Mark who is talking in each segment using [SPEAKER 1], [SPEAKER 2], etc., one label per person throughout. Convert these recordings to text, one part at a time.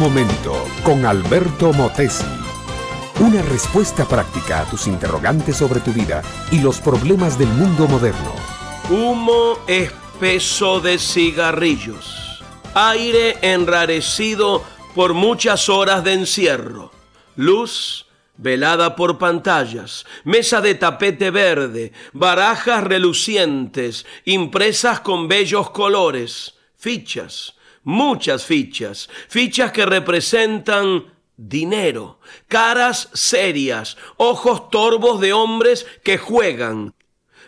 [SPEAKER 1] momento con Alberto Motesi. Una respuesta práctica a tus interrogantes sobre tu vida y los problemas del mundo moderno.
[SPEAKER 2] Humo espeso de cigarrillos. Aire enrarecido por muchas horas de encierro. Luz velada por pantallas, mesa de tapete verde, barajas relucientes, impresas con bellos colores, fichas, muchas fichas, fichas que representan dinero, caras serias, ojos torvos de hombres que juegan,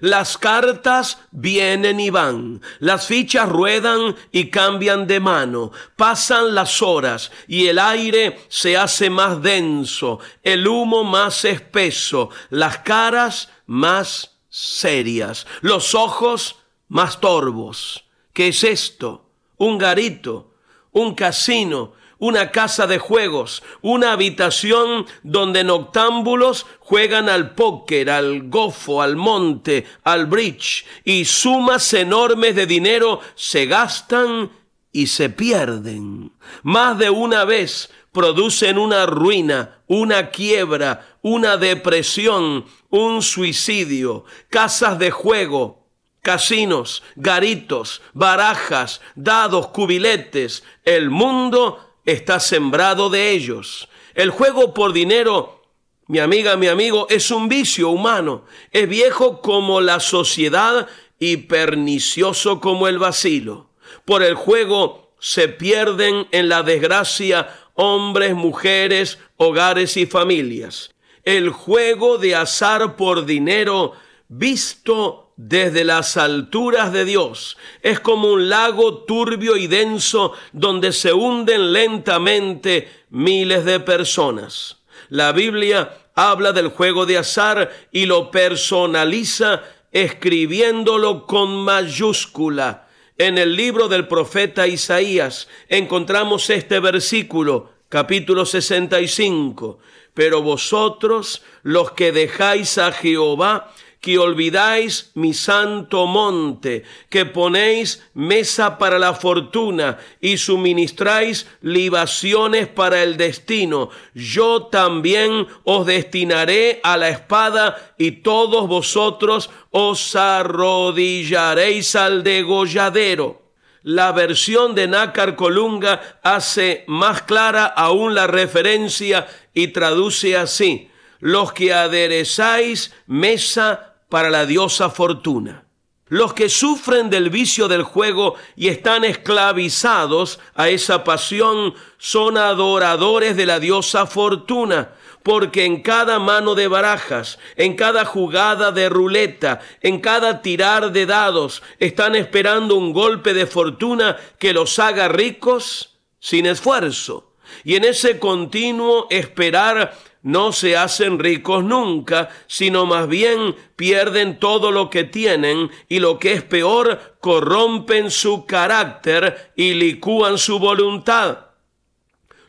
[SPEAKER 2] las cartas vienen y van, las fichas ruedan y cambian de mano, pasan las horas y el aire se hace más denso, el humo más espeso, las caras más serias, los ojos más torvos. ¿Qué es esto? Un garito, un casino, una casa de juegos, una habitación donde noctámbulos juegan al póker, al gofo, al monte, al bridge, y sumas enormes de dinero se gastan y se pierden. Más de una vez producen una ruina, una quiebra, una depresión, un suicidio, casas de juego, casinos, garitos, barajas, dados, cubiletes. El mundo está sembrado de ellos. El juego por dinero, mi amiga, mi amigo, es un vicio humano. Es viejo como la sociedad y pernicioso como el vacilo. Por el juego se pierden en la desgracia hombres, mujeres, hogares y familias. El juego de azar por dinero visto desde las alturas de Dios. Es como un lago turbio y denso donde se hunden lentamente miles de personas. La Biblia habla del juego de azar y lo personaliza escribiéndolo con mayúscula. En el libro del profeta Isaías encontramos este versículo, capítulo 65. Pero vosotros, los que dejáis a Jehová, que olvidáis mi santo monte, que ponéis mesa para la fortuna y suministráis libaciones para el destino. Yo también os destinaré a la espada y todos vosotros os arrodillaréis al degolladero. La versión de Nácar Colunga hace más clara aún la referencia y traduce así, los que aderezáis mesa para la diosa fortuna. Los que sufren del vicio del juego y están esclavizados a esa pasión son adoradores de la diosa fortuna, porque en cada mano de barajas, en cada jugada de ruleta, en cada tirar de dados, están esperando un golpe de fortuna que los haga ricos sin esfuerzo. Y en ese continuo esperar no se hacen ricos nunca, sino más bien pierden todo lo que tienen y lo que es peor, corrompen su carácter y licúan su voluntad.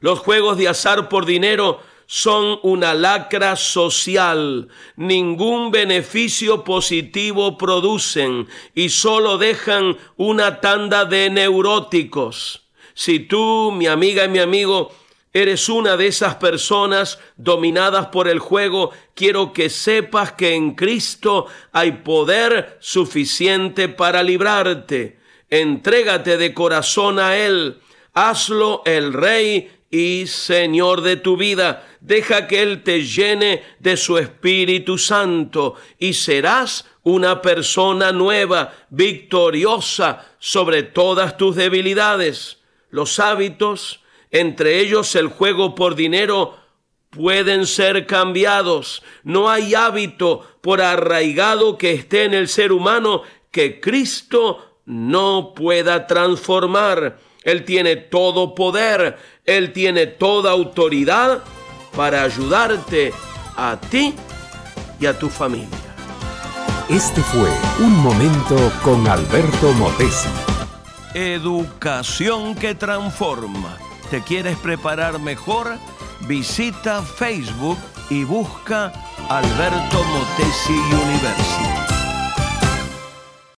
[SPEAKER 2] Los juegos de azar por dinero son una lacra social, ningún beneficio positivo producen y solo dejan una tanda de neuróticos. Si tú, mi amiga y mi amigo, eres una de esas personas dominadas por el juego, quiero que sepas que en Cristo hay poder suficiente para librarte. Entrégate de corazón a Él. Hazlo el Rey y Señor de tu vida. Deja que Él te llene de su Espíritu Santo y serás una persona nueva, victoriosa sobre todas tus debilidades. Los hábitos, entre ellos el juego por dinero, pueden ser cambiados. No hay hábito, por arraigado que esté en el ser humano, que Cristo no pueda transformar. Él tiene todo poder, Él tiene toda autoridad para ayudarte a ti y a tu familia.
[SPEAKER 1] Este fue Un Momento con Alberto Motesi.
[SPEAKER 2] Educación que transforma te quieres preparar mejor, visita Facebook y busca Alberto Motesi University.